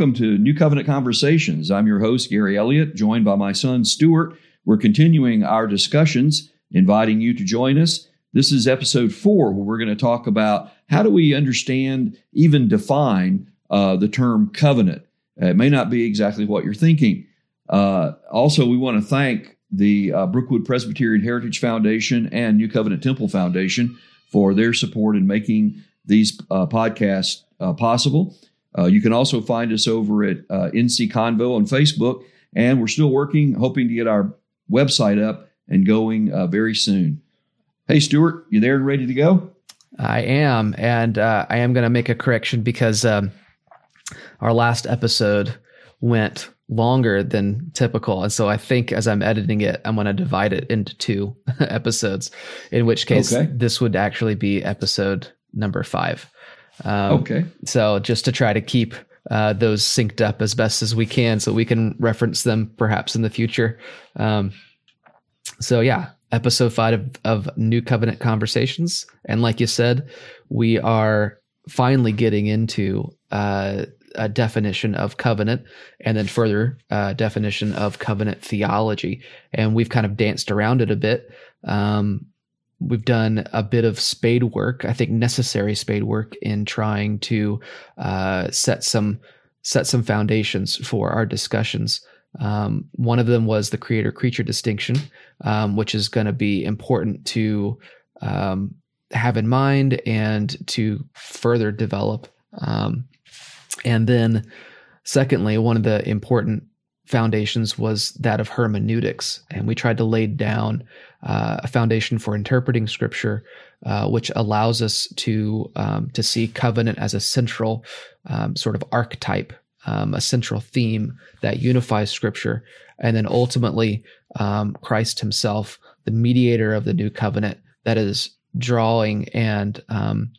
Welcome to New Covenant Conversations. I'm your host, Gary Elliott, joined by my son, Stuart. We're continuing our discussions, inviting you to join us. This is episode four, where we're going to talk about how do we understand, even define uh, the term covenant. It may not be exactly what you're thinking. Uh, also, we want to thank the uh, Brookwood Presbyterian Heritage Foundation and New Covenant Temple Foundation for their support in making these uh, podcasts uh, possible. Uh, you can also find us over at uh, NC Convo on Facebook, and we're still working, hoping to get our website up and going uh, very soon. Hey, Stuart, you there and ready to go? I am, and uh, I am going to make a correction because um, our last episode went longer than typical. And so I think as I'm editing it, I'm going to divide it into two episodes, in which case okay. this would actually be episode number five. Um, okay. So just to try to keep uh, those synced up as best as we can so we can reference them perhaps in the future. Um, so yeah, episode five of, of New Covenant Conversations. And like you said, we are finally getting into uh, a definition of covenant and then further uh, definition of covenant theology. And we've kind of danced around it a bit. Um, we've done a bit of spade work, I think necessary spade work in trying to uh, set some set some foundations for our discussions. Um, one of them was the creator creature distinction, um, which is going to be important to um, have in mind and to further develop. Um, and then, secondly, one of the important foundations was that of hermeneutics. And we tried to lay down uh, a foundation for interpreting scripture, uh, which allows us to, um, to see covenant as a central um, sort of archetype, um, a central theme that unifies scripture. And then ultimately, um, Christ himself, the mediator of the new covenant, that is drawing and um,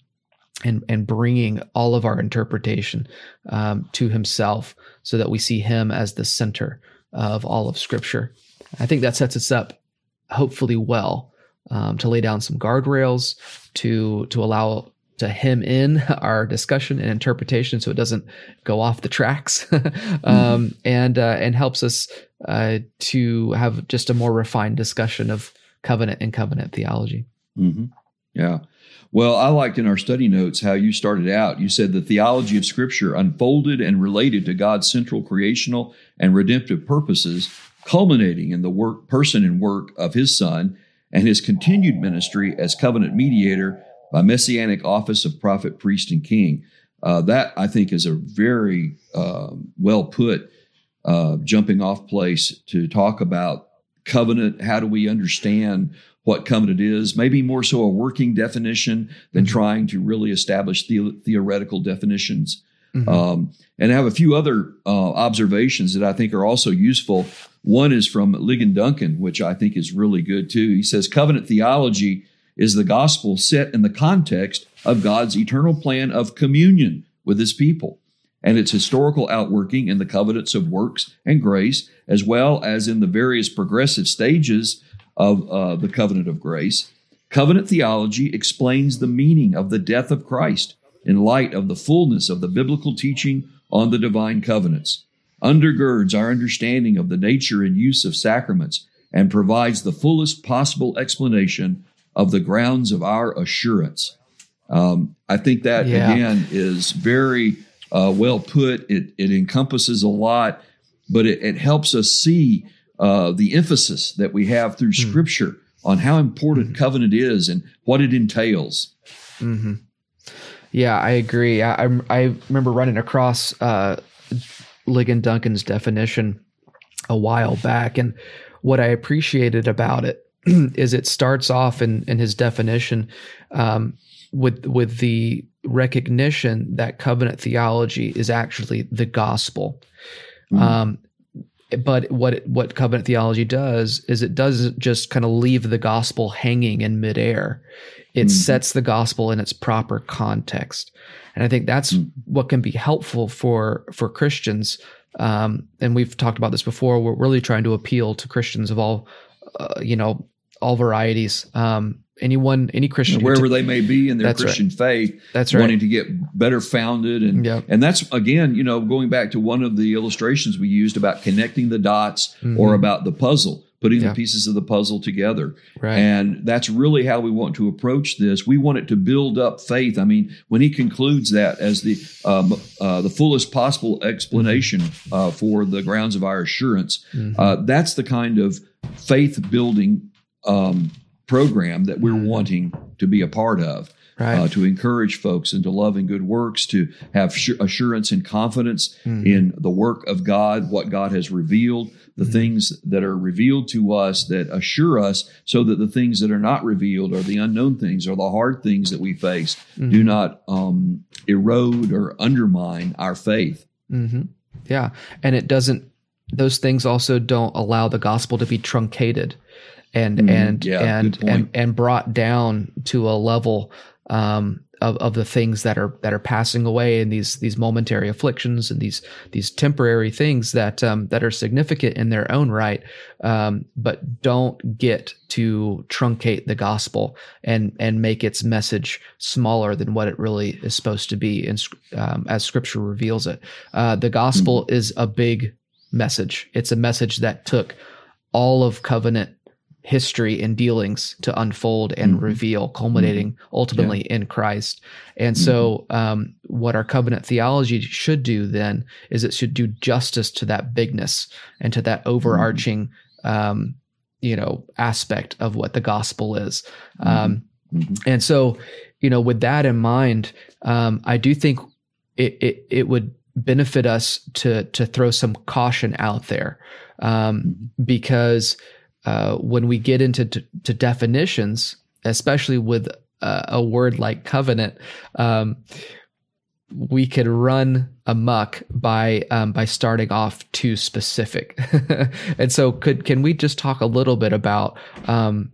and and bringing all of our interpretation um, to himself so that we see him as the center of all of scripture i think that sets us up hopefully well um, to lay down some guardrails to to allow to hem in our discussion and interpretation so it doesn't go off the tracks um, mm-hmm. and uh, and helps us uh, to have just a more refined discussion of covenant and covenant theology mm-hmm. yeah well, I liked in our study notes how you started out. You said the theology of Scripture unfolded and related to God's central creational and redemptive purposes, culminating in the work, person and work of His Son and His continued ministry as covenant mediator by messianic office of prophet, priest, and king. Uh, that I think is a very uh, well put uh, jumping off place to talk about covenant. How do we understand what covenant is, maybe more so a working definition than mm-hmm. trying to really establish the- theoretical definitions. Mm-hmm. Um, and I have a few other uh, observations that I think are also useful. One is from Ligon Duncan, which I think is really good too. He says, Covenant theology is the gospel set in the context of God's eternal plan of communion with his people and its historical outworking in the covenants of works and grace, as well as in the various progressive stages of uh, the covenant of grace. Covenant theology explains the meaning of the death of Christ in light of the fullness of the biblical teaching on the divine covenants, undergirds our understanding of the nature and use of sacraments, and provides the fullest possible explanation of the grounds of our assurance. Um, I think that yeah. again is very uh, well put. It, it encompasses a lot, but it, it helps us see uh, the emphasis that we have through mm. Scripture on how important mm-hmm. covenant is and what it entails. Mm-hmm. Yeah, I agree. I, I remember running across uh, Ligon Duncan's definition a while back, and what I appreciated about it is it starts off in, in his definition um, with with the recognition that covenant theology is actually the gospel. Mm. Um, but what what covenant theology does is it doesn't just kind of leave the gospel hanging in midair. It mm-hmm. sets the gospel in its proper context, and I think that's mm-hmm. what can be helpful for for Christians. Um, and we've talked about this before. We're really trying to appeal to Christians of all, uh, you know, all varieties, um, anyone, any Christian, wherever they may be in their Christian faith, That's right. wanting to get better founded, and Yep. and that's again, you know, going back to one of the illustrations we used about connecting the dots or about the puzzle, putting Mm-hmm. The pieces of the puzzle together, Right. and that's really how we want to approach this. We want it to build up faith. I mean, when he concludes that as the um, uh, the fullest possible explanation uh, for the grounds of our assurance, Mm-hmm. uh, that's the kind of faith building um, program that we're Mhm. wanting to be a part of. right. Uh, to encourage folks into love and good works, to have su- assurance and confidence Mhm. in the work of God, what God has revealed, the Mhm. things that are revealed to us that assure us, so that the things that are not revealed, or the unknown things, or the hard things that we face, do Mhm. not um, erode or undermine our faith. hmm Yeah, and it doesn't. Those things also don't allow the gospel to be truncated, and Mhm. and Yeah, and, and and brought down to a level um, of of the things that are that are passing away and these these momentary afflictions and these these temporary things that um, that are significant in their own right, um, but don't get to truncate the gospel and and make its message smaller than what it really is supposed to be, in, um, as Scripture reveals it. Uh, the gospel is a big message. It's a message that took all of covenant history and dealings to unfold and Mhm. reveal, culminating ultimately in Christ. And so, um, what our covenant theology should do then is it should do justice to that bigness and to that overarching, um, you know, aspect of what the gospel is. Um, Mhm. and so, you know, with that in mind, um, I do think it, it it would benefit us to to throw some caution out there, um, because uh, when we get into to, to definitions, especially with uh, a word like covenant, um, we could run amok by um, by starting off too specific. and so, could can we just talk a little bit about um,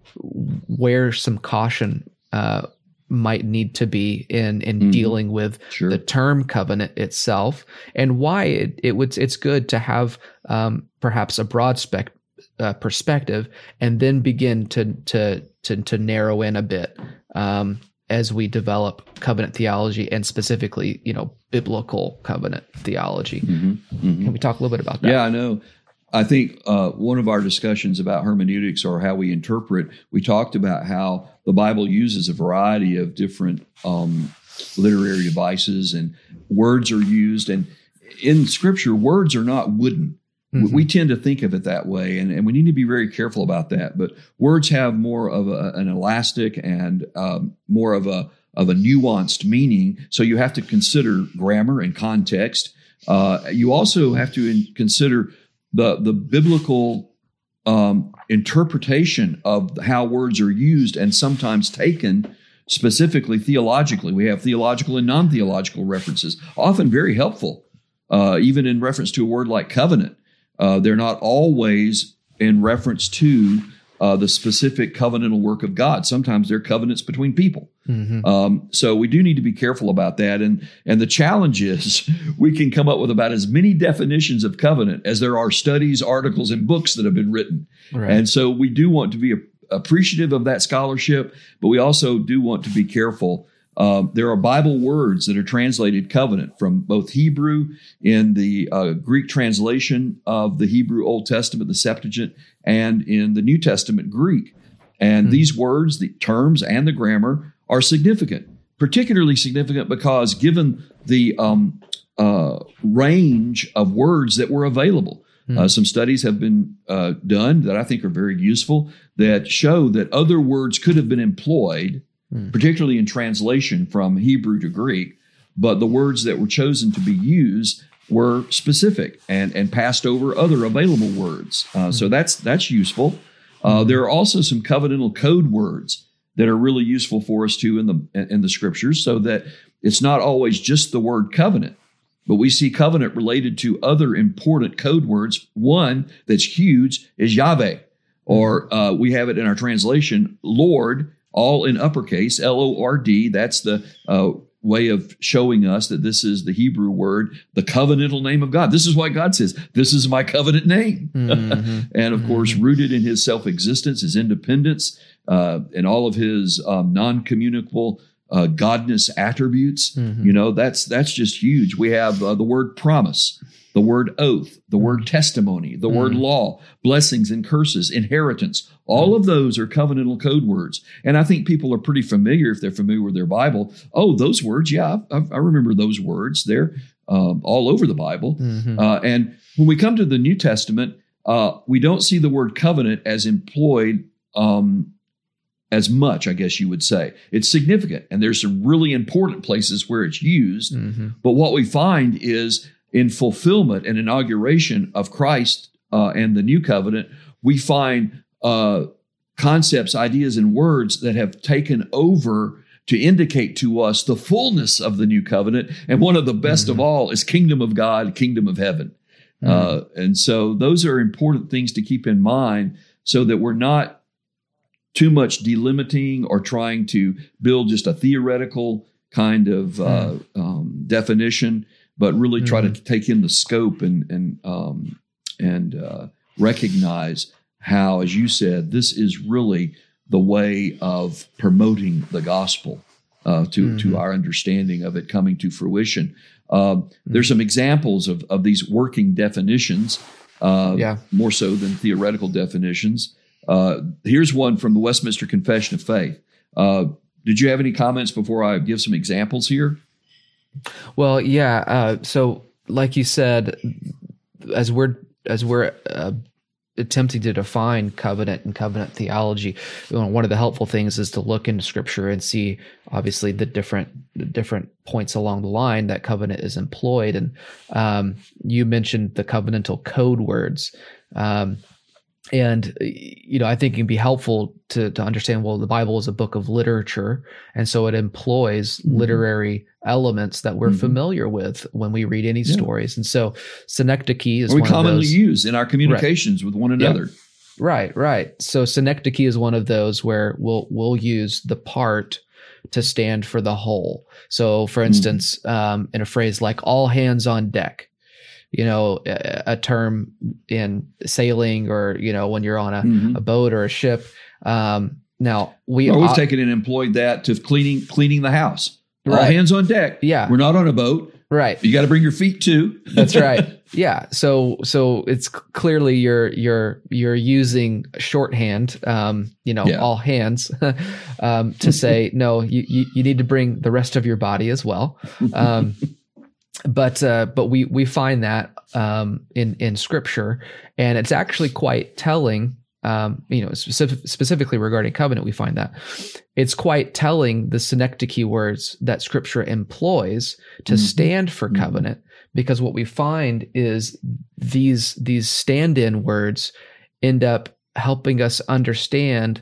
where some caution uh, might need to be in in Mhm. dealing with Sure. the term covenant itself and why it, it would it's good to have um, perhaps a broad spec uh, perspective and then begin to to to, to narrow in a bit um, as we develop covenant theology and specifically you know biblical covenant theology Mhm. Mhm. can we talk a little bit about that Yeah, I know. I think uh, one of our discussions about hermeneutics or how we interpret, we talked about how the Bible uses a variety of different um, literary devices and words are used. And in Scripture, words are not wooden. We- Mhm. We tend to think of it that way, and, and we need to be very careful about that. But words have more of a, an elastic and um, more of a of a nuanced meaning. So you have to consider grammar and context. Uh, you also have to in- consider the the biblical um, interpretation of how words are used and sometimes taken specifically theologically. We have theological and non theological references, often very helpful, uh, even in reference to a word like covenant. Uh, they're not always in reference to uh, the specific covenantal work of God. Sometimes they're covenants between people. Mhm. Um, so we do need to be careful about that. And and the challenge is we can come up with about as many definitions of covenant as there are studies, articles, and books that have been written. right And so we do want to be appreciative of that scholarship, but we also do want to be careful. Um, there are Bible words that are translated covenant from both Hebrew in the uh, Greek translation of the Hebrew Old Testament, the Septuagint, and in the New Testament Greek. And Hmm. these words, the terms, and the grammar are significant, particularly significant because given the um, uh, range of words that were available. Hmm. Uh, some studies have been uh, done that I think are very useful that show that other words could have been employed, Hmm. particularly in translation from Hebrew to Greek, but the words that were chosen to be used were specific and, and passed over other available words. Uh, So that's that's useful. Uh, there are also some covenantal code words that are really useful for us too in the in the scriptures, so that it's not always just the word covenant, but we see covenant related to other important code words. One that's huge is Yahweh, or uh, we have it in our translation, Lord, all in uppercase, L O R D. That's the uh, way of showing us that this is the Hebrew word, the covenantal name of God. This is why God says, This is my covenant name. Mm-hmm. and of mm-hmm. course, rooted in his self existence, his independence, uh, and all of his um, non communicable uh, godness attributes. Mm-hmm. You know, that's that's just huge. We have uh, the word promise, the word oath, the word testimony, the mm-hmm. word law, blessings and curses, inheritance. All of those are covenantal code words. And I think people are pretty familiar if they're familiar with their Bible. Oh, those words, yeah, I, I remember those words. They're um, all over the Bible. Mm-hmm. Uh, and when we come to the New Testament, uh, we don't see the word covenant as employed um, as much, I guess you would say. It's significant, and there's some really important places where it's used. Mm-hmm. But what we find is in fulfillment and inauguration of Christ uh, and the new covenant, we find uh, concepts, ideas, and words that have taken over to indicate to us the fullness of the new covenant. And one of the best mm-hmm. of all is kingdom of God, kingdom of heaven. Mm-hmm. Uh, and so those are important things to keep in mind so that we're not too much delimiting or trying to build just a theoretical kind of uh, hmm. um, definition, but really try mm-hmm. to take in the scope and and um, and uh, recognize how, as you said, this is really the way of promoting the gospel uh, to mm-hmm. to our understanding of it coming to fruition. Uh, mm-hmm. There's some examples of of these working definitions, uh, yeah. more so than theoretical definitions. Uh, here's one from the Westminster Confession of Faith. Uh, did you have any comments before I give some examples here? Well, yeah. Uh, so, like you said, as we're as we're uh, attempting to define covenant and covenant theology, one of the helpful things is to look into Scripture and see, obviously, the different the different points along the line that covenant is employed. And um, you mentioned the covenantal code words. Um, and you know i think it can be helpful to to understand well the bible is a book of literature and so it employs mm-hmm. literary elements that we're mm-hmm. familiar with when we read any yeah. stories and so synecdoche is we commonly use in our communications right. with one another yeah. right right so synecdoche is one of those where we'll we'll use the part to stand for the whole so for mm-hmm. instance mm-hmm. um, in a phrase like all hands on deck you know a, a, term in sailing or you know when you're on a, mm-hmm. a boat or a ship. Um, now we well, we've uh, taken and employed that to cleaning cleaning the house. Right. all hands on deck. Yeah. We're not on a boat. Right. You got to bring your feet too. That's right. Yeah. So so it's clearly you're you're you're using shorthand um you know yeah. all hands um to say no you, you you need to bring the rest of your body as well. Um but uh, but we we find that um, in in scripture, and it's actually quite telling. Um, you know, specific, specifically regarding covenant, we find that it's quite telling the synecdoche words that Scripture employs to mm-hmm. stand for mm-hmm. covenant, because what we find is these these stand-in words end up helping us understand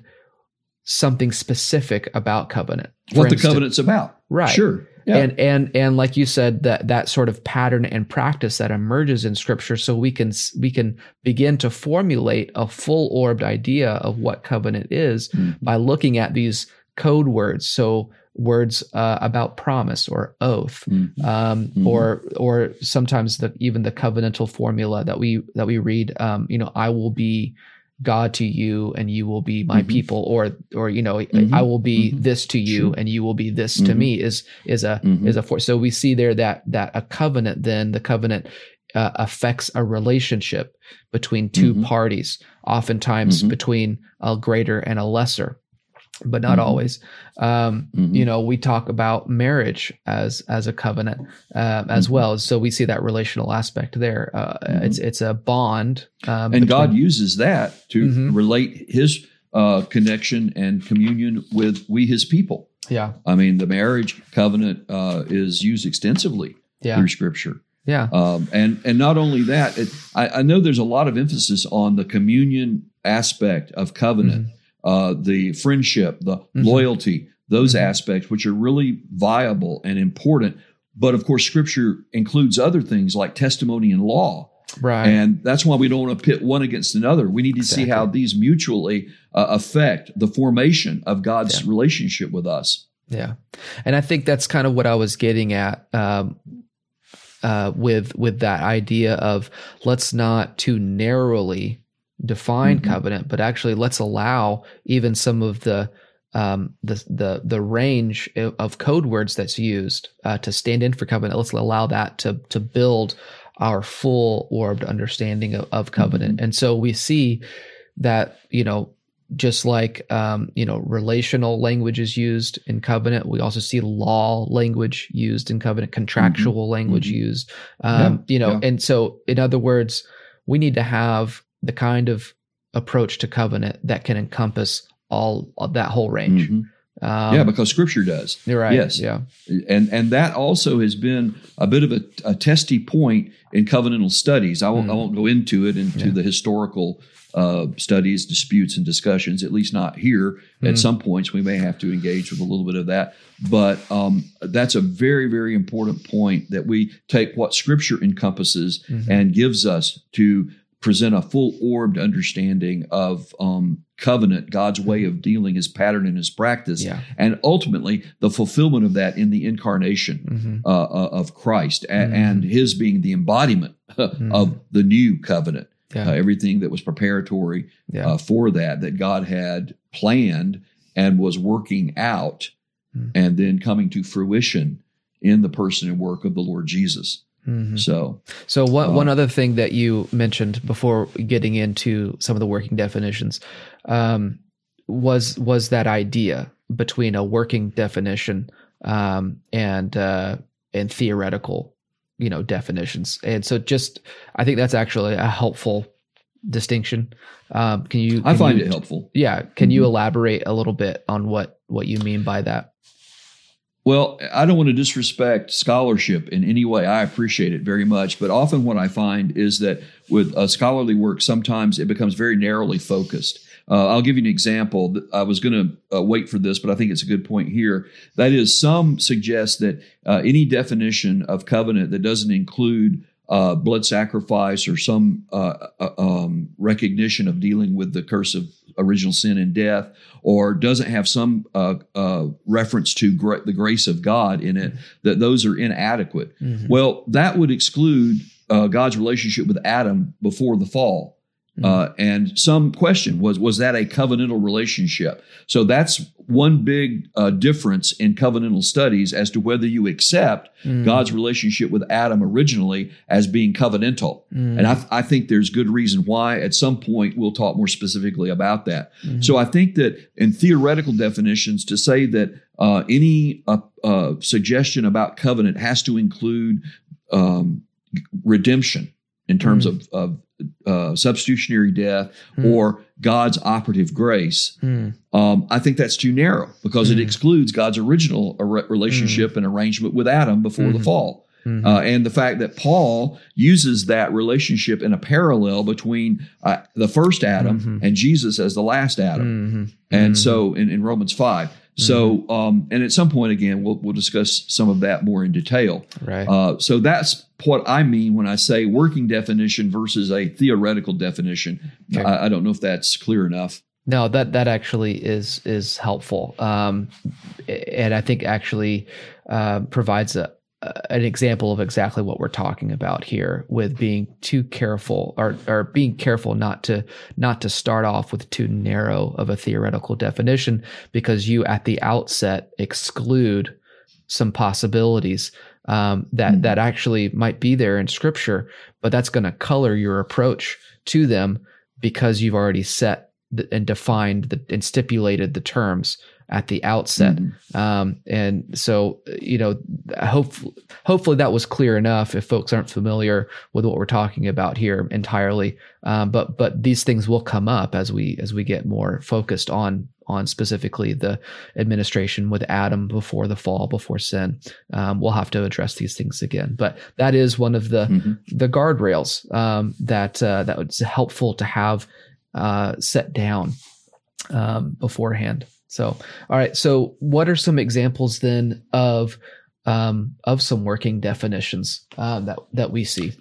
something specific about covenant. For what instance, the covenant's about, right? Sure. Yeah. And and and like you said, that that sort of pattern and practice that emerges in Scripture, so we can we can begin to formulate a full orbed idea of what covenant is mm-hmm. by looking at these code words. So words uh, about promise or oath, mm-hmm. Um, mm-hmm. or or sometimes the, even the covenantal formula that we that we read. Um, you know, I will be God to you and you will be my mm-hmm. people or or you know mm-hmm. I will be mm-hmm. this to you and you will be this to mm-hmm. me is is a mm-hmm. is a force so we see there that that a covenant then the covenant uh, affects a relationship between 2 mm-hmm. parties oftentimes between a greater and a lesser but not mm-hmm. always. Um, mm-hmm. You know, we talk about marriage as as a covenant uh, as mm-hmm. well. So we see that relational aspect there. Uh, mm-hmm. It's it's a bond, um, and between- God uses that to mm-hmm. relate His uh, connection and communion with we His people. Yeah, I mean the marriage covenant uh, is used extensively yeah. through Scripture. Yeah, um, and and not only that, it, I, I, know there's a lot of emphasis on the communion aspect of covenant mm-hmm uh, the friendship, the mm-hmm. loyalty, those mm-hmm. aspects, which are really viable and important. But of course, Scripture includes other things like testimony and law. Right. And that's why we don't want to pit one against another. We need to exactly. see how these mutually uh, affect the formation of God's yeah. relationship with us. Yeah, and I think that's kind of what I was getting at um, uh, with with that idea of let's not too narrowly define Mhm. covenant, but actually let's allow even some of the um, the the the range of code words that's used uh, to stand in for covenant. Let's allow that to to build our full orbed understanding of, of covenant. And so we see that you know just like um, you know relational language is used in covenant we also see law language used in covenant contractual language Mhm. used um, you know yeah. and so in other words we need to have the kind of approach to covenant that can encompass all of that whole range Mhm. um, yeah, because Scripture does. you're right yes. yeah and and that also has been a bit of a, a testy point in covenantal studies. I won't, I Mm. won't go into it into Yeah. the historical uh, studies, disputes, and discussions. At least not here. Mm. At some points, we may have to engage with a little bit of that. But um, that's a very very important point that we take what Scripture encompasses Mhm. and gives us to present a full orbed understanding of um, covenant, God's way of dealing, His pattern and His practice yeah and ultimately the fulfillment of that in the incarnation Mhm. uh, uh, of Christ Mhm. and His being the embodiment of the new covenant. yeah Uh, everything that was preparatory yeah uh, for that, that God had planned and was working out, Mhm. and then coming to fruition in the person and work of the Lord Jesus. Mhm. So, So one Uh, one other thing that you mentioned before getting into some of the working definitions um, was was that idea between a working definition um, and uh, and theoretical, you know, definitions. And so just I think that's actually a helpful distinction. Um, can you? I find you- it helpful. Yeah, can you Mhm. elaborate a little bit on what what you mean by that? Well, I don't want to disrespect scholarship in any way. I appreciate it very much. But often what I find is that with a scholarly work, sometimes it becomes very narrowly focused. Uh, I'll give you an example. I was going to uh, wait for this, but I think it's a good point here. That is, some suggest that uh, any definition of covenant that doesn't include uh, blood sacrifice or some uh, uh, um, recognition of dealing with the curse of original sin and death, or doesn't have some uh, uh, reference to gra- the grace of God in it, that those are inadequate. Mhm. Well, that would exclude uh, God's relationship with Adam before the fall. Uh, and some question was was that a covenantal relationship? So that's one big uh, difference in covenantal studies as to whether you accept Mhm. God's relationship with Adam originally as being covenantal. Mhm. And I, I think there's good reason why. At some point, we'll talk more specifically about that. Mhm. So I think that in theoretical definitions, to say that uh, any uh, uh, suggestion about covenant has to include um, redemption in terms of, of uh, substitutionary death Mhm. or God's operative grace, Mhm. um, I think that's too narrow because it Mhm. excludes God's original ar- relationship and arrangement with Adam before the Mhm. fall. Mhm. Uh, and the fact that Paul uses that relationship in a parallel between uh, the first Adam Mhm. and Jesus as the last Adam. Mhm. And Mhm. so in, in Romans 5. So, um, and at some point again, we'll, we'll discuss some of that more in detail. right. Uh, so that's what I mean when I say working definition versus a theoretical definition. Okay. I, I don't know if that's clear enough. No, that that actually is is helpful, um, and I think actually uh, provides a an example of exactly what we're talking about here with being too careful or or being careful not to not to start off with too narrow of a theoretical definition because you at the outset exclude some possibilities um, that Mhm. that actually might be there in scripture, but that's going to color your approach to them because you've already set the, and defined the, and stipulated the terms at the outset. Mhm. Um, and so, you know, hope, hopefully that was clear enough if folks aren't familiar with what we're talking about here entirely. Um, but but these things will come up as we as we get more focused on on specifically the administration with Adam before the fall, before sin. Um, we'll have to address these things again. But that is one of the Mhm. the guardrails um, that uh, that was helpful to have uh, set down um, beforehand. So, all right. So, what are some examples then of um, of some working definitions uh, that that we see?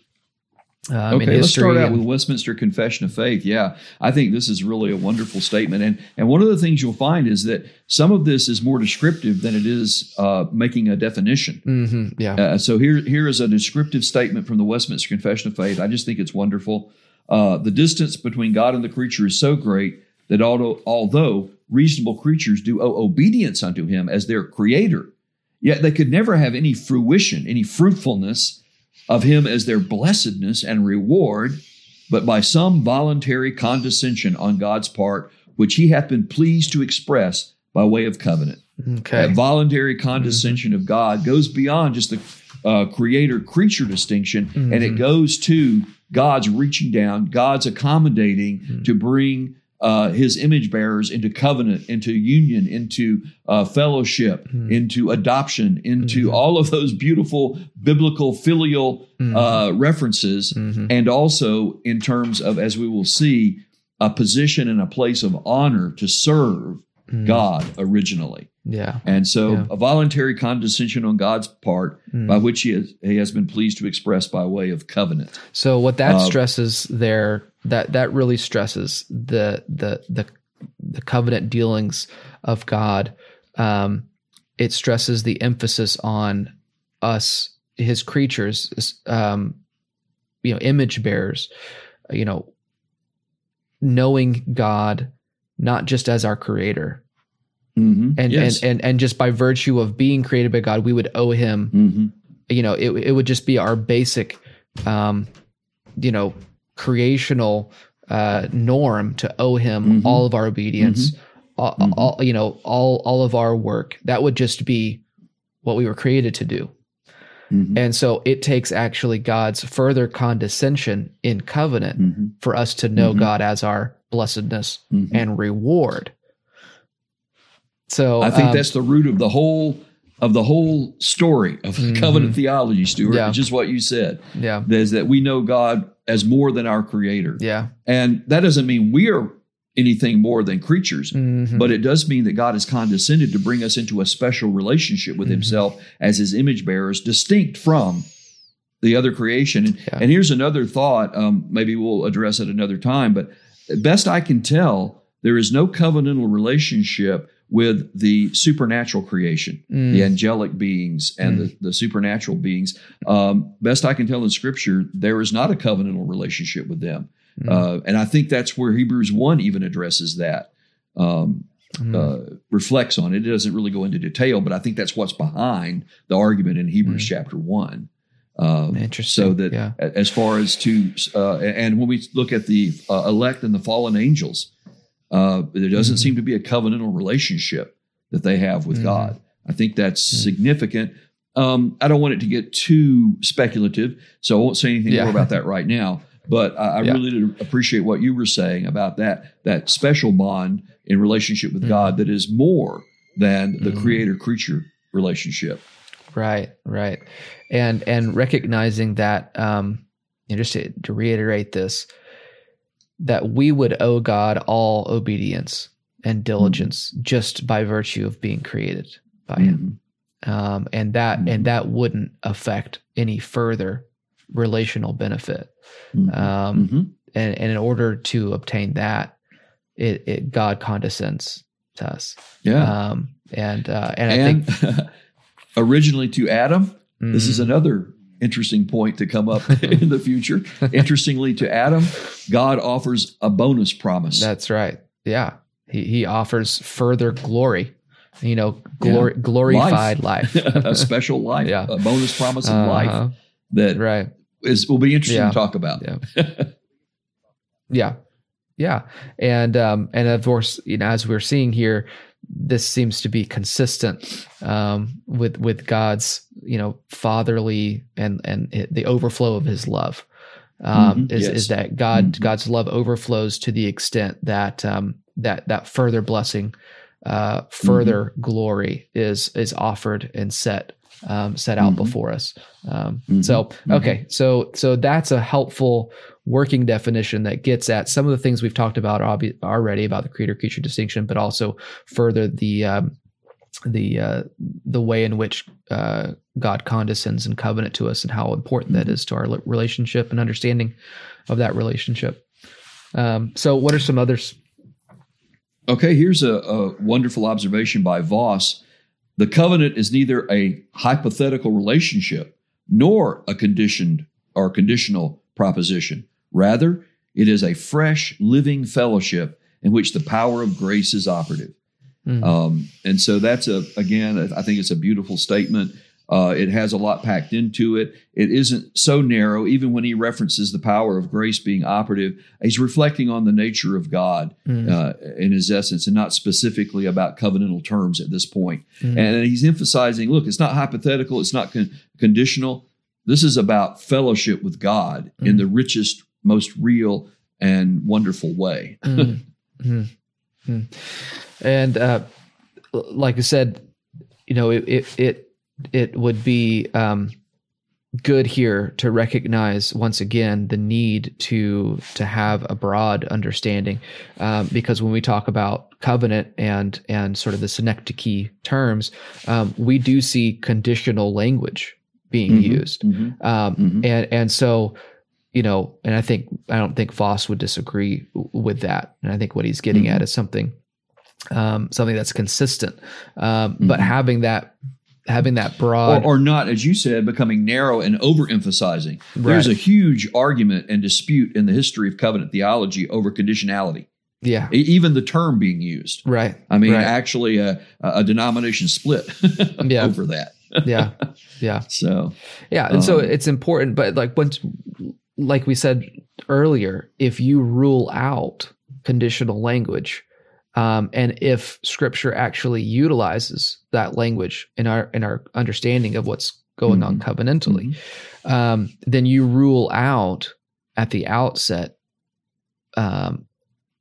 Um, okay, let's start out and- with Westminster Confession of Faith. Yeah, I think this is really a wonderful statement, and and one of the things you'll find is that some of this is more descriptive than it is uh, making a definition. Mhm, yeah. Uh, so here here is a descriptive statement from the Westminster Confession of Faith. I just think it's wonderful. Uh, the distance between God and the creature is so great that although although reasonable creatures do owe obedience unto Him as their Creator, yet they could never have any fruition, any fruitfulness of him as their blessedness and reward, but by some voluntary condescension on God's part, which he hath been pleased to express by way of covenant. Okay. That voluntary condescension of God goes beyond just the uh, creator creature distinction, and it Mhm. goes to God's reaching down, God's accommodating Mhm. to bring uh, his image bearers into covenant, into union, into uh, fellowship, Mhm. into adoption, into Mhm. all of those beautiful biblical filial Mhm. uh, references, Mhm. and also in terms of, as we will see, a position and a place of honor to serve Mhm. God originally. Yeah. And so Yeah. a voluntary condescension on God's part Mm. by which he has, he has been pleased to express by way of covenant. So what that Uh, stresses there that that really stresses the the the the covenant dealings of God. Um, it stresses the emphasis on us, His creatures, um, you know, image bearers. You know, knowing God not just as our Creator, Mm-hmm. and yes. and, and and just by virtue of being created by God, we would owe Him mm-hmm. you know it, it would just be our basic um you know creational uh norm to owe him Mhm. all of our obedience all, Mhm. all you know all all of our work that would just be what we were created to do Mm-hmm. and so it takes actually god's further condescension in covenant Mm-hmm. for us to know god as our blessedness Mm-hmm. and reward so I think um, that's the root of the whole of the whole story of Mhm. covenant theology, Stuart. Yeah. Just what you said yeah is that we know God as more than our Creator, yeah and that doesn't mean we are anything more than creatures. Mhm. But it does mean that God has condescended to bring us into a special relationship with Mhm. Himself as His image bearers, distinct from the other creation. And, Yeah. and here's another thought. Um, maybe we'll address it another time. But best I can tell, there is no covenantal relationship with the supernatural creation, Mm. the angelic beings and the, the supernatural beings. Um, best I can tell in Scripture, there is not a covenantal relationship with them. Mm. Uh, and I think that's where Hebrews 1 even addresses that. Um, Mm. uh, reflects on it. It doesn't really go into detail, but I think that's what's behind the argument in Hebrews Mm. chapter one. Um, Interesting. So that yeah. as far as to, uh, and when we look at the uh, elect and the fallen angels, uh, there doesn't Mhm. seem to be a covenantal relationship that they have with Mhm. God. I think that's Mhm. significant. Um, I don't want it to get too speculative, so I won't say anything Yeah. more about that right now. But I, I Yeah. really did appreciate what you were saying about that that special bond in relationship with. God that is more than the Mhm. creator creature relationship. Right, right, and and recognizing that, um, you know, just to, to reiterate this, that we would owe God all obedience and diligence just by virtue of being created by Him, um, and that Mhm. and that wouldn't affect any further relational benefit. Mhm. Um, Mhm. and, and in order to obtain that, it, it God condescends to us. Yeah. Um, and uh, and I and think originally to Adam, this is another interesting point to come up in the future. Interestingly, to Adam, God offers a bonus promise. That's right. Yeah. He he offers further glory. You know, glory glorified life. a special life, Yeah. a bonus promise of life Uh-huh. that Right. is will be interesting Yeah. to talk about. Yeah. Yeah. Yeah. And um and of course, you know, as we're seeing here, this seems to be consistent um with with God's, you know, fatherly and and the overflow of his love. Um Mhm. is Yes. is that God Mhm. God's love overflows to the extent that um that that further blessing uh further Mm-hmm. glory is is offered and set um set out Mhm. before us. Um so Mhm. okay, so so that's a helpful working definition that gets at some of the things we've talked about already about the creator creature distinction, but also further the um, the uh, the way in which uh, God condescends and covenant to us, and how important that is to our relationship and understanding of that relationship. Um, so, what are some others? Okay, here's a, a wonderful observation by Vos. The covenant is neither a hypothetical relationship nor a conditioned or conditional proposition. Rather, it is a fresh, living fellowship in which the power of grace is operative. Mm. Um, and so that's a again, I think it's a beautiful statement. Uh, it has a lot packed into it. It isn't so narrow. Even when he references the power of grace being operative, he's reflecting on the nature of God Mm. uh, in his essence, and not specifically about covenantal terms at this point. Mm. And he's emphasizing, look, it's not hypothetical. It's not con- conditional. This is about fellowship with God in Mm. the richest, most real, and wonderful way. Mm. Mm. Mm. And uh, like I said, you know, it it it, it would be um, good here to recognize once again the need to to have a broad understanding, um, because when we talk about covenant and and sort of the synecdoche terms, um, we do see conditional language being Mhm. used. Mhm. Um, Mhm. and and so you know and i think i don't think Vos would disagree with that and i think what he's getting Mhm. at is something um, something that's consistent um, but Mhm. having that having that broad or not, as you said, becoming narrow and overemphasizing. There's a huge argument and dispute in the history of covenant theology over conditionality, yeah even the term being used. right I mean, Right. actually, a, a denomination split Yeah. over that. yeah yeah So, yeah and so Um, it's important but like once like we said earlier if you rule out conditional language um, and if scripture actually utilizes that language in our in our understanding of what's going on covenantally um, then you rule out at the outset um,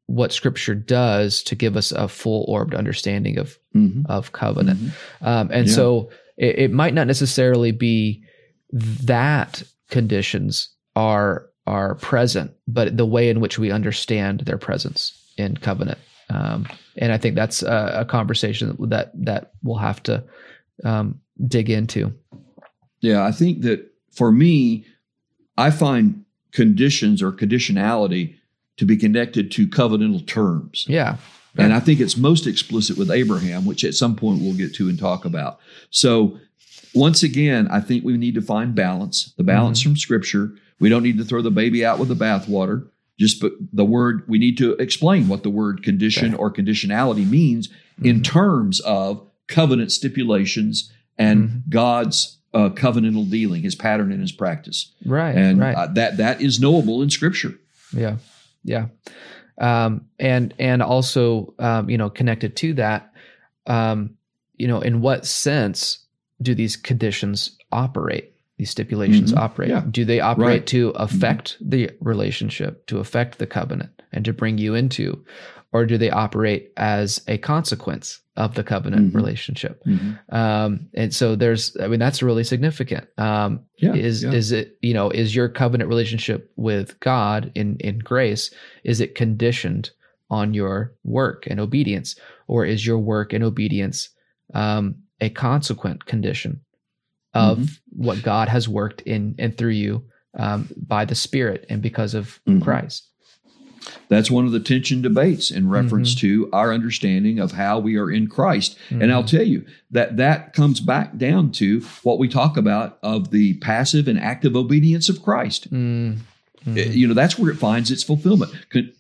what scripture does to give us a full orbed understanding of mhm. of covenant Mhm. um, and Yeah. so it, it might not necessarily be that conditions are are present, but the way in which we understand their presence in covenant. Um, and I think that's a, a conversation that that we'll have to um, dig into. Yeah, I think that for me, I find conditions or conditionality to be connected to covenantal terms. Yeah, And I think it's most explicit with Abraham, which at some point we'll get to and talk about. So, once again, I think we need to find balance, the balance from Scripture. We don't need to throw the baby out with the bathwater. Just put the word, we need to explain what the word condition or conditionality means in Mhm. terms of covenant stipulations and Mhm. God's uh, covenantal dealing, his pattern and his practice. right, And right. uh, that that is knowable in Scripture. Yeah, yeah, um, and and also um, you know connected to that, um, you know, in what sense do these conditions operate? These stipulations Mhm. operate. Yeah. Do they operate Right. to affect the relationship, to affect the covenant, and to bring you into, or do they operate as a consequence of the covenant Mhm. relationship? Um, and so there's, I mean, that's really significant. Um, Yeah, is yeah. is it you know is your covenant relationship with God in in grace is it conditioned on your work and obedience or is your work and obedience um, a consequent condition of Mhm. what God has worked in and through you um, by the Spirit and because of Mhm. Christ? That's one of the tension debates in reference Mm-hmm. to our understanding of how we are in Christ. And I'll Mhm. tell you that that comes back down to what we talk about of the passive and active obedience of Christ. Mm, mhm. Uh, You know, that's where it finds its fulfillment.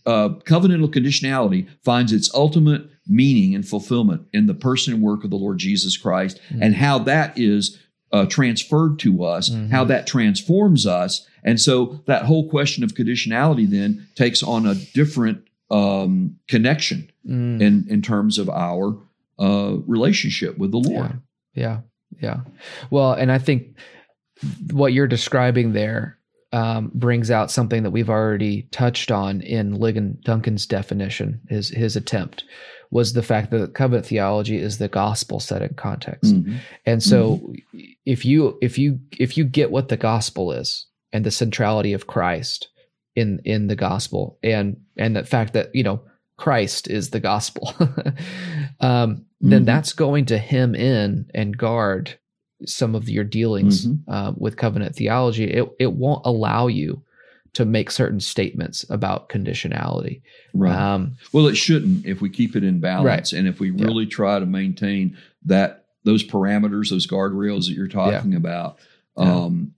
Uh, covenantal conditionality finds its ultimate meaning and fulfillment in the person and work of the Lord Jesus Christ Mm. and how that is uh, transferred to us, Mhm. how that transforms us. And so that whole question of conditionality then takes on a different um, connection Mm. in, in terms of our uh, relationship with the Lord. Yeah, yeah. Well, and I think what you're describing there um, brings out something that we've already touched on in Ligon Duncan's definition. His his attempt was the fact that covenant theology is the gospel set in context. Mhm. And so if you if you if you get what the gospel is and the centrality of Christ in in the gospel and and the fact that, you know, Christ is the gospel, um, then Mhm. that's going to hem in and guard some of your dealings Mhm. uh, with covenant theology. It it won't allow you to make certain statements about conditionality. Right. Um, Well, it shouldn't if we keep it in balance Right. and if we Yeah. really try to maintain that those parameters, those guardrails that you're talking about, Yeah. um,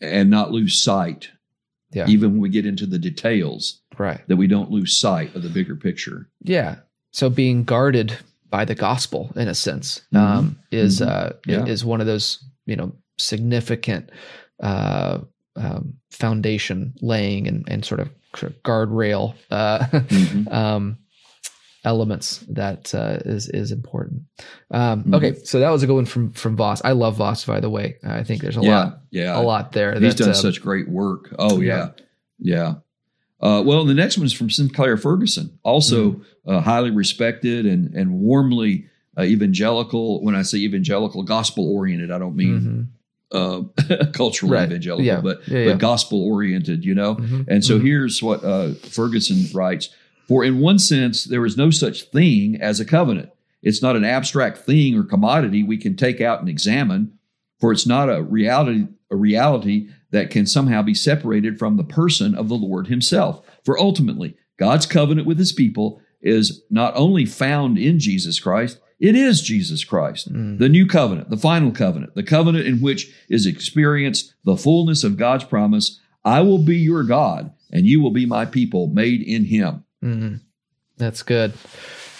and not lose sight, yeah, even when we get into the details, right. that we don't lose sight of the bigger picture. Yeah. So being guarded by the gospel, in a sense, Mhm. um, is Mhm. uh, Yeah. is one of those you know significant uh, um, foundation laying and, and sort of guardrail uh, Mhm. um, elements that uh, is is important. Um, Mhm. Okay, so that was a good one from from Vos. I love Vos, by the way. I think there's a yeah, lot yeah. a lot there. He's that, done um, such great work. Oh yeah. yeah, yeah. Uh, well, the next one is from Sinclair Ferguson, also Mm-hmm. uh, highly respected and and warmly uh, evangelical. When I say evangelical, gospel oriented, I don't mean mhm. Uh, cultural Right. evangelical, Yeah. but Yeah, yeah. but gospel oriented. You know. Mhm. And so Mhm. here's what uh, Ferguson writes For in one sense, there is no such thing as a covenant. It's not an abstract thing or commodity we can take out and examine, for it's not a reality, a reality that can somehow be separated from the person of the Lord Himself. For ultimately, God's covenant with His people is not only found in Jesus Christ, it is Jesus Christ. Mm. The new covenant, the final covenant, the covenant in which is experienced the fullness of God's promise I will be your God, and you will be my people made in him. Mhm. That's good.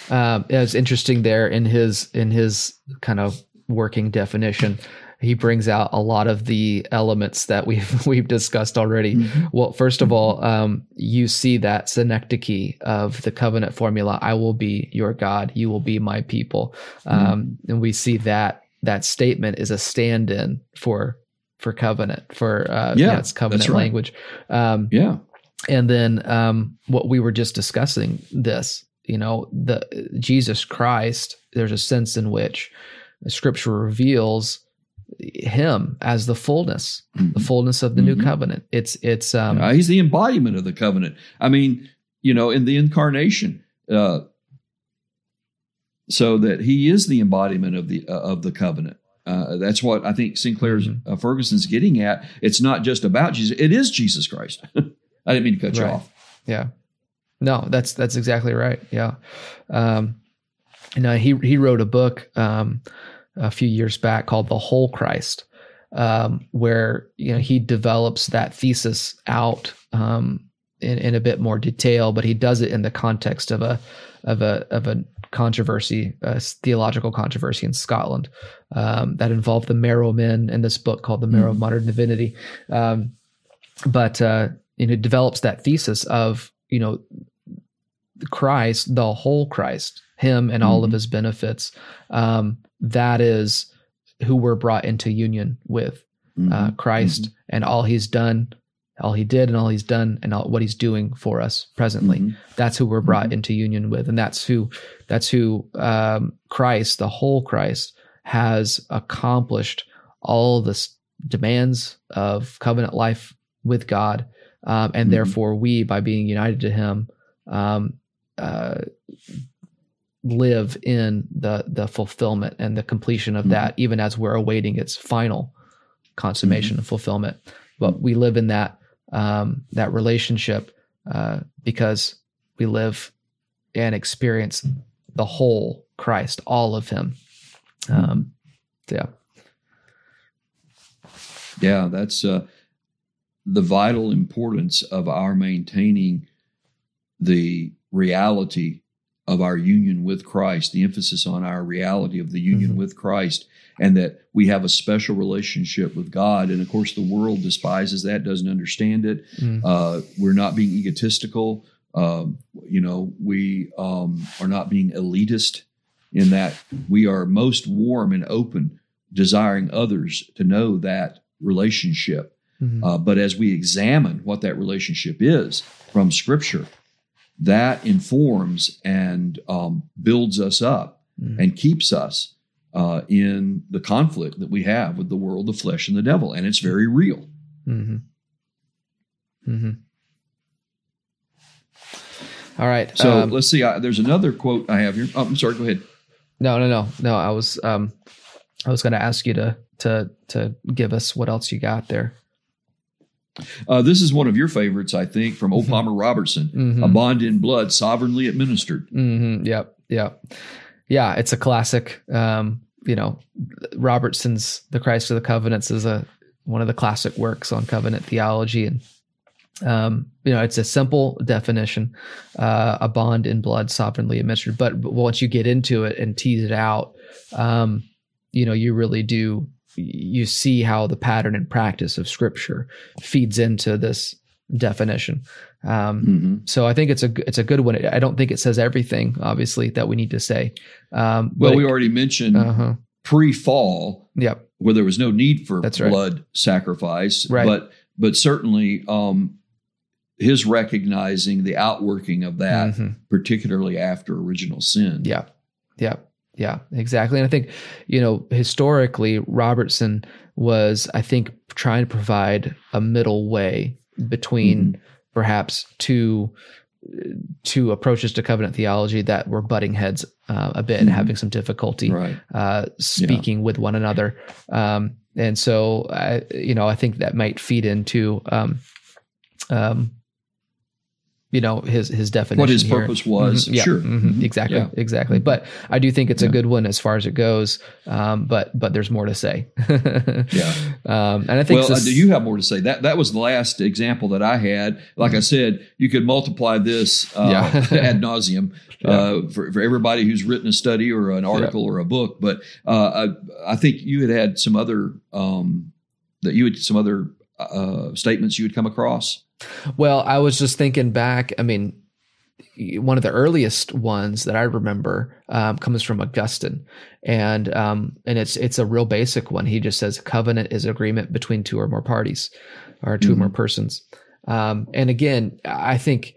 Um, yeah, it's interesting there in his in his kind of working definition. He brings out a lot of the elements that we've we've discussed already. Well, first of all, um, you see that synecdoche of the covenant formula: "I will be your God, you will be my people," um, and we see that that statement is a stand-in for for covenant for uh, Yeah, it's covenant right. language. Um, Yeah. and then um, what we were just discussing this you know the jesus christ there's a sense in which scripture reveals him as the fullness the fullness of the new Mhm. covenant it's it's um Uh, he's the embodiment of the covenant. I mean, you know, in the incarnation, uh, so that he is the embodiment of the uh, of the covenant. Uh, that's what I think Sinclair's Mhm. uh, Ferguson's getting at. It's not just about Jesus; it is Jesus Christ. I didn't mean to cut you off. Yeah. No, that's that's exactly right. Yeah. Um you know, he he wrote a book um a few years back called The Whole Christ, um, where you know he develops that thesis out um in, in a bit more detail, but he does it in the context of a of a of a controversy, a theological controversy in Scotland um, that involved the Marrow Men in this book called The Marrow of Mhm. Modern Divinity. Um, but uh, you know, develops that thesis of you know Christ, the whole Christ, Him and all of Mhm. His benefits. Um, that is who we're brought into union with uh, Mhm. Christ and all He's done, all He did, and all He's done, and all, what He's doing for us presently. Mhm. That's who we're brought Mhm. into union with, and that's who that's who um, Christ, the whole Christ, has accomplished all the demands of covenant life with God, um, and therefore we, by being united to Him, um, uh, live in the the fulfillment and the completion of Mhm. that, even as we're awaiting its final consummation Mm-hmm. and fulfillment. But we live in that um, that relationship uh, because we live and experience the whole Christ, all of Him. Mm-hmm. Um, yeah. Yeah, that's uh, the vital importance of our maintaining the reality of our union with Christ, the emphasis on our reality of the union Mhm. with Christ, and that we have a special relationship with God. And of course, the world despises that, doesn't understand it. Mm. Uh, we're not being egotistical. Um, you know, we um, are not being elitist in that we are most warm and open, desiring others to know that relationship. Mhm. Uh, but as we examine what that relationship is from Scripture, that informs and um, builds us up Mhm. and keeps us uh, in the conflict that we have with the world, the flesh, and the devil. And it's very real. hmm hmm All right. So um, let's see. I, there's another quote I have here. Oh, I'm sorry. Go ahead. no, no, no, no. I was um, I was going to ask you to to to give us what else you got there. Uh, this is one of your favorites, I think, from old Palmer Robertson. Mhm. A bond in blood, sovereignly administered. hmm Yep. Yep. Yeah, it's a classic. Um, you know, Robertson's "The Christ of the Covenants" is a one of the classic works on covenant theology, and um, you know, it's a simple definition: uh, a bond in blood, sovereignly administered. But, but once you get into it and tease it out, um, you know, you really do. You see how the pattern and practice of Scripture feeds into this definition. Um, hmm so I think it's a it's a good one. I don't think it says everything, obviously, that we need to say. Um, Well, we already mentioned uh huh. pre-fall Yep. where there was no need for That's right. blood sacrifice, Right. but but certainly um, his recognizing the outworking of that, Mhm. particularly after original sin. Yeah. Yeah. Yeah. Exactly. And I think, you know, historically, Robertson was, I think, trying to provide a middle way between Mm-hmm. perhaps two two approaches to covenant theology that were butting heads uh, a bit and Mhm. having some difficulty Right. uh, speaking with one another. Um, and so, I, you know, I think that might feed into, um, um, you know, his his definition. What his here. purpose was. Mhm, yeah, Sure. mhm, Mhm. exactly, Yeah. exactly. But I do think it's a good one as far as it goes. Um, but but there's more to say. Yeah. Um, and I think Well, uh, this- do you have more to say? That that was the last example that I had. Like I said, you could multiply this uh, Mm-hmm. Yeah. ad nauseum uh, for, for everybody who's written a study or an article or a book. But uh, I, I think you had had some other um, that you had some other uh, statements you had come across. Well, I was just thinking back. I mean, one of the earliest ones that I remember um, comes from Augustine, and um, and it's it's a real basic one. He just says covenant is agreement between two or more parties, or 2 or more persons. Um, and again, I think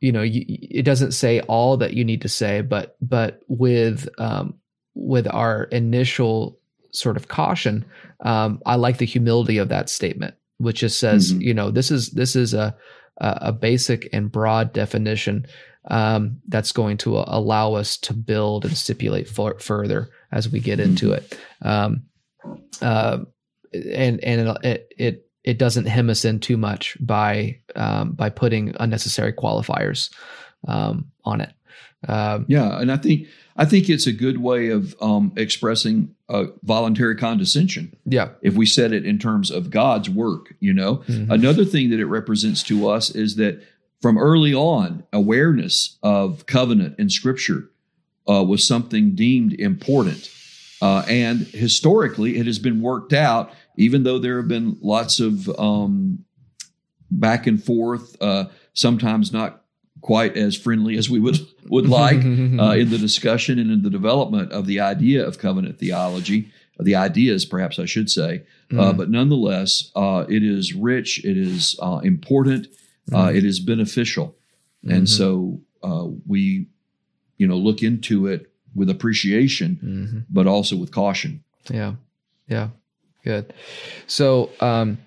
you know you, it doesn't say all that you need to say, but but with um, with our initial sort of caution, um, I like the humility of that statement, which just says, Mhm. you know, this is this is a a basic and broad definition um, that's going to allow us to build and stipulate for, further as we get into it. Um, uh, and and it, it it doesn't hem us in too much by um, by putting unnecessary qualifiers um, on it. Um, Yeah, and I think I think it's a good way of um, expressing uh, voluntary condescension. yeah. if we set it in terms of God's work, you know. Mhm. Another thing that it represents to us is that from early on, awareness of covenant in Scripture uh, was something deemed important. Uh, and historically, it has been worked out, even though there have been lots of um, back and forth, uh, sometimes not quite as friendly as we would would like uh, in the discussion and in the development of the idea of covenant theology, the ideas, perhaps I should say. Uh, Mhm. but nonetheless, uh, it is rich, it is uh, important, uh, Mhm. it is beneficial, and Mhm. so uh, we, you know, look into it with appreciation, Mhm. but also with caution. Yeah. Yeah. Good. So, um,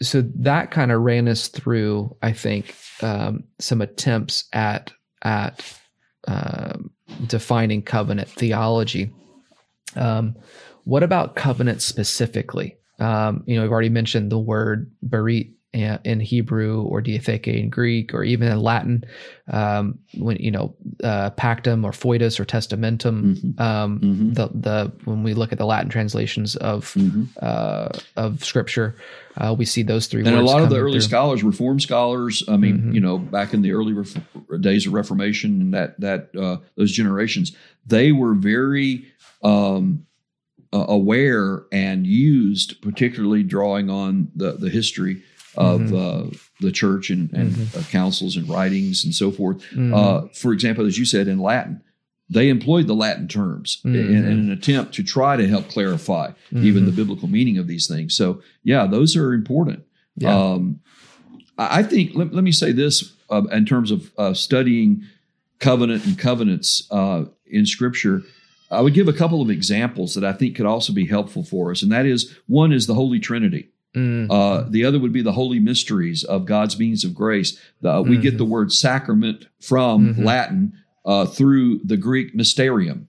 so that kind of ran us through, I think, um, some attempts at at um, defining covenant theology. Um, what about covenant specifically? Um, you know, we've already mentioned the word berit in in Hebrew or diatheke in Greek or even in Latin. Um, when you know, uh, pactum or foedus or testamentum. Mhm. Um, Mhm. the the when we look at the Latin translations of Mhm. uh, of Scripture, uh, we see those three. And a lot of the early through. scholars, Reformed scholars, I mean, Mhm. you know, back in the early days of Reformation and that that uh, those generations, they were very um, uh, aware and used, particularly drawing on the the history of Mhm. uh, the church and, and Mhm. uh, councils and writings and so forth. Mhm. Uh, for example, as you said in Latin, they employed the Latin terms in, in an attempt to try to help clarify even the biblical meaning of these things. So, yeah, those are important. Yeah. Um, I I think, let, let me say this uh, in terms of uh, studying covenant and covenants uh, in Scripture. I would give a couple of examples that I think could also be helpful for us. And that is one is the Holy Trinity. Mm. Uh, the other would be the holy mysteries of God's means of grace. The, We get Mhm. the word sacrament from Mhm. Latin uh, through the Greek mysterium.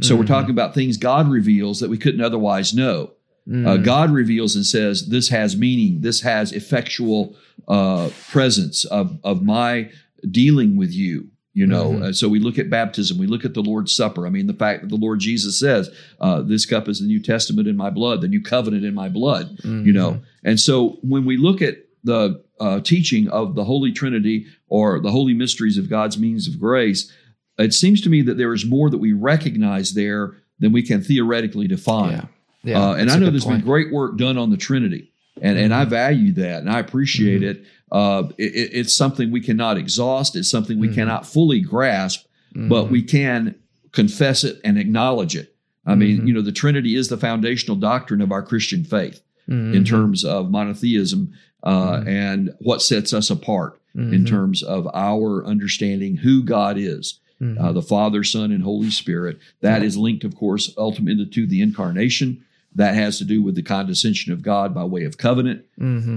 So we're Mhm. talking about things God reveals that we couldn't otherwise know. Uh, Mm. God reveals and says, This has meaning, this has effectual uh, presence of, of my dealing with you. You know, Mhm. Uh, so we look at baptism, we look at the Lord's Supper. I mean, the fact that the Lord Jesus says, uh, This cup is the New Testament in my blood, the new covenant in my blood you know Mhm. and so when we look at the uh, teaching of the holy trinity or the holy mysteries of god's means of grace it seems to me that there is more that we recognize there than we can theoretically define Yeah. Yeah. uh, and I know there's point. been great work done on the trinity and, and i Mhm. value that and i appreciate Mhm. it uh, it, it- it's something we cannot exhaust it's something we Mhm. cannot fully grasp but Mhm. we can confess it and acknowledge it i mean Mhm. you know the trinity is the foundational doctrine of our christian faith in Mhm. terms of monotheism uh, Mhm. and what sets us apart in Mhm. terms of our understanding who God is, uh, the Father, Son, and Holy Spirit. That is linked, of course, ultimately to the incarnation. That has to do with the condescension of God by way of covenant.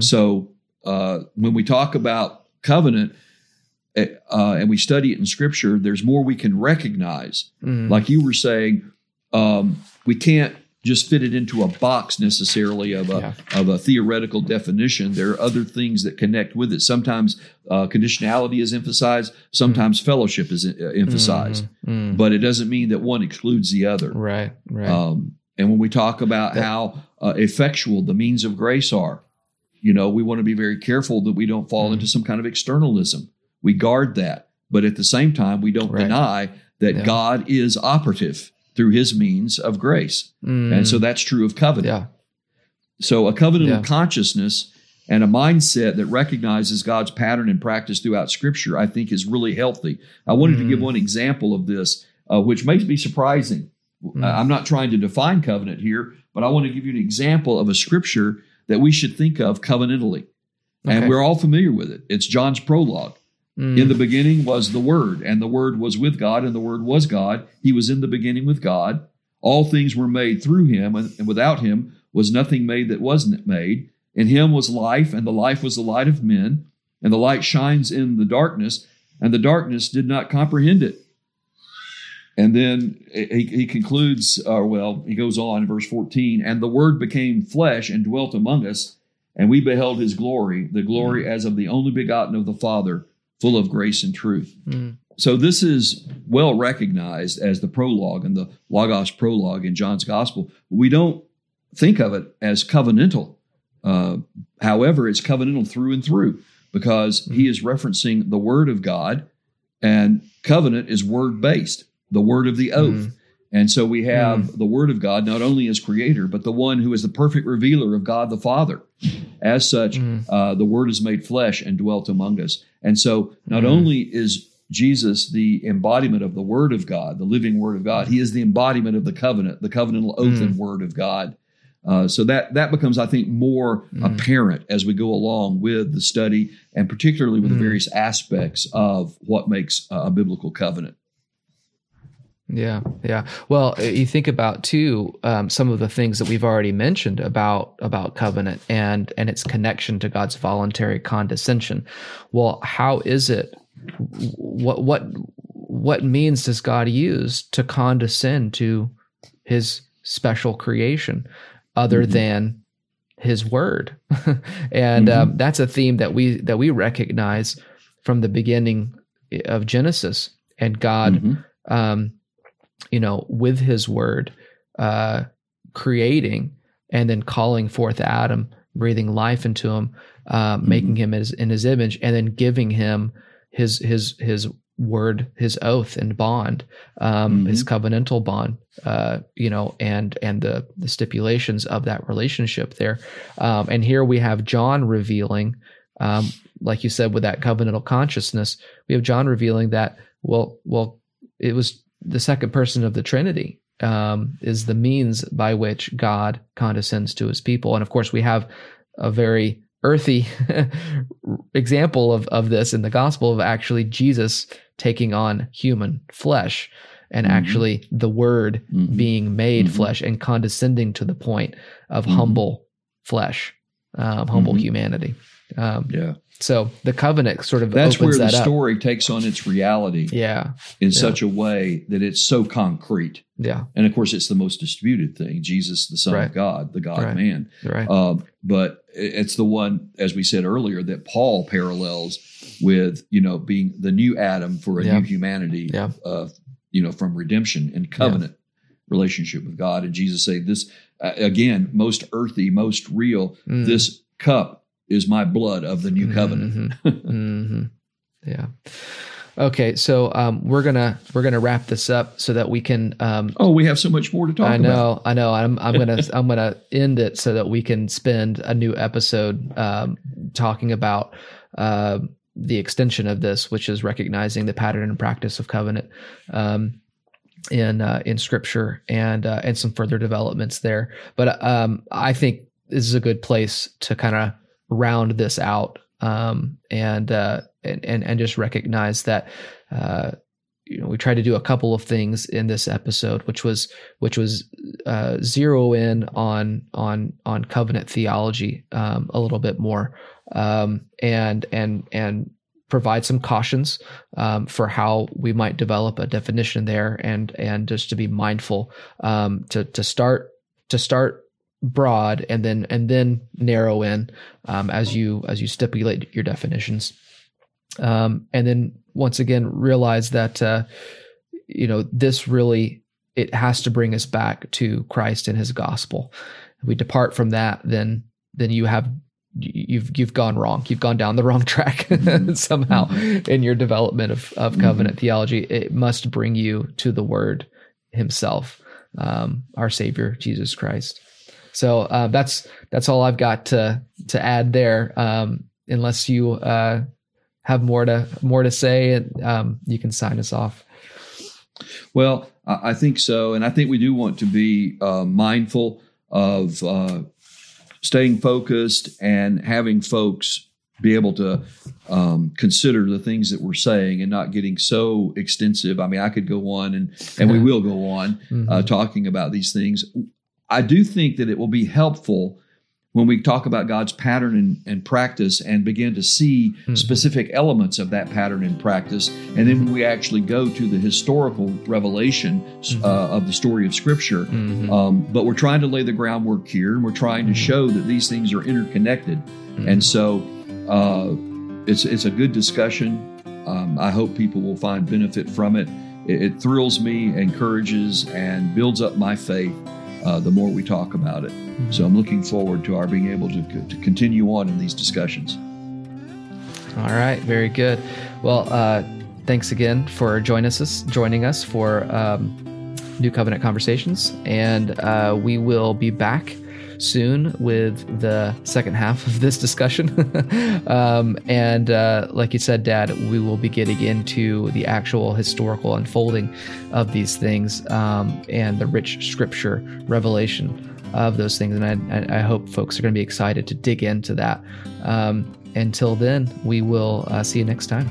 So uh, when we talk about covenant eh, uh, and we study it in Scripture, there's more we can recognize Mhm. like you were saying, um, we can't just fit it into a box necessarily of a Yeah. of a theoretical definition. There are other things that connect with it. Sometimes uh, conditionality is emphasized. Sometimes fellowship is uh, emphasized. Mhm. Mhm. But it doesn't mean that one excludes the other. right. Right. Um, and when we talk about That- how uh, effectual the means of grace are, you know, we want to be very careful that we don't fall Mhm. into some kind of externalism. We guard that, but at the same time, we don't Right. deny that Yeah. God is operative through His means of grace, and so that's true of covenant. Mm. yeah. So a covenantal Yeah. consciousness and a mindset that recognizes God's pattern and practice throughout Scripture, I think, is really healthy. I wanted to give Mm. one example of this, uh, which may be surprising. Mm. I'm not trying to define covenant here, but I want to give you an example of a Scripture that we should think of covenantally, and we're all familiar with it. It's John's prologue. Mm. In the beginning was the Word, and the Word was with God, and the Word was God. He was in the beginning with God. All things were made through him, and and without him was nothing made that wasn't made. In him was life, and the life was the light of men. And the light shines in the darkness, and the darkness did not comprehend it. And then he, he concludes, or well, he goes on in verse 14, and the Word became flesh and dwelt among us, and we beheld his glory, the glory as of the only begotten of the Father, full of grace and truth. Mm. So this is well recognized as the prologue and the Logos prologue in John's Gospel. We don't think of it as covenantal. Uh, however, it's covenantal through and through because he is referencing the Word of God, and covenant is word based, the word of the oath. Mhm. And so we have the Word of God not only as creator, but the one who is the perfect revealer of God the Father. As such, Mhm. uh, the Word is made flesh and dwelt among us. And so not Mhm. only is Jesus the embodiment of the Word of God, the living Word of God, he is the embodiment of the covenant, the covenantal oath Mm. and Word of God. Uh, so that that becomes, I think, more Mm. apparent as we go along with the study, and particularly with Mm. the various aspects of what makes a biblical covenant. Yeah, yeah. Well, uh, you think about too um, some of the things that we've already mentioned about about covenant and and its connection to God's voluntary condescension. Well, how is it? What what what means does God use to condescend to His special creation, other Mhm. than His Word? and um, that's a theme that we that we recognize from the beginning of Genesis and God Mhm. um, you know, with his word, uh, creating and then calling forth Adam, breathing life into him, uh, making him as, in his image, and then giving him his his his word, his oath and bond, um, his covenantal bond, uh, you know, and and the the stipulations of that relationship there. Um, and here we have John revealing, um, like you said, with that covenantal consciousness, we have John revealing that well, well, it was the second person of the Trinity um, is the means by which God condescends to his people. And of course, we have a very earthy example of, of this in the gospel of actually Jesus taking on human flesh and Mhm. actually the word Mhm. being made Mhm. flesh and condescending to the point of Mhm. humble flesh. um, humble Mhm. humanity. Um, Yeah. so the covenant sort of That's where the that story takes on its reality Yeah, in Yeah. such a way that it's so concrete. yeah, And of course, it's the most disputed thing Jesus, the Son Right. of God, the God Right. man. right. Um, but it's the one, as we said earlier, that Paul parallels with, you know, being the new Adam for a Yeah. new humanity, Yeah. uh, you know, from redemption and covenant relationship with God. And Jesus said, this, uh, again, most earthy, most real, Mm. this cup is my blood of the new covenant. Mhm. Mhm. Yeah. Okay, so um, we're gonna we're gonna wrap this up so that we can. Um, Oh, we have so much more to talk I know, about. I know. I'm I'm gonna I'm gonna end it so that we can spend a new episode um, talking about uh, the extension of this, which is recognizing the pattern and practice of covenant. Um, in uh, in scripture and uh, and some further developments there. But um, I think this is a good place to kind of round this out um, and, uh, and and and just recognize that uh, you know we tried to do a couple of things in this episode, which was which was uh, zero in on on on covenant theology um, a little bit more um, and and and provide some cautions um, for how we might develop a definition there and and just to be mindful um, to to start to start broad and then and then narrow in um, as you as you stipulate your definitions. Um, and then once again realize that uh, you know this really it has to bring us back to Christ and his gospel. If we depart from that then then you have you've you've gone wrong. You've gone down the wrong track somehow in your development of, of covenant theology. It must bring you to the word himself um, our savior jesus christ so uh, that's that's all i've got to to add there. Um, unless you uh, have more to more to say and um, you can sign us off. Well, I think so, and I think we do want to be uh, mindful of uh, staying focused and having folks be able to um, consider the things that we're saying and not getting so extensive. I mean, I could go on and and we will go on uh, talking about these things. I do think that it will be helpful when we talk about God's pattern and, and practice and begin to see Mhm. specific elements of that pattern and practice. And then when we actually go to the historical revelation Mhm. uh, of the story of Scripture. Mhm. Um, but we're trying to lay the groundwork here and we're trying to Mhm. show that these things are interconnected. Mhm. And so uh, it's, it's a good discussion. Um, I hope people will find benefit from it. It, it thrills me, encourages, and builds up my faith uh, the more we talk about it. So I'm looking forward to our being able to, to continue on in these discussions. All right, very good. Well, uh, thanks again for joining us. Joining us for um, New Covenant Conversations, and uh, we will be back soon with the second half of this discussion. um, and uh, like you said, Dad, we will be getting into the actual historical unfolding of these things um, and the rich Scripture revelation of those things. And I, I, hope folks are going to be excited to dig into that. Um, until then, we will uh, see you next time.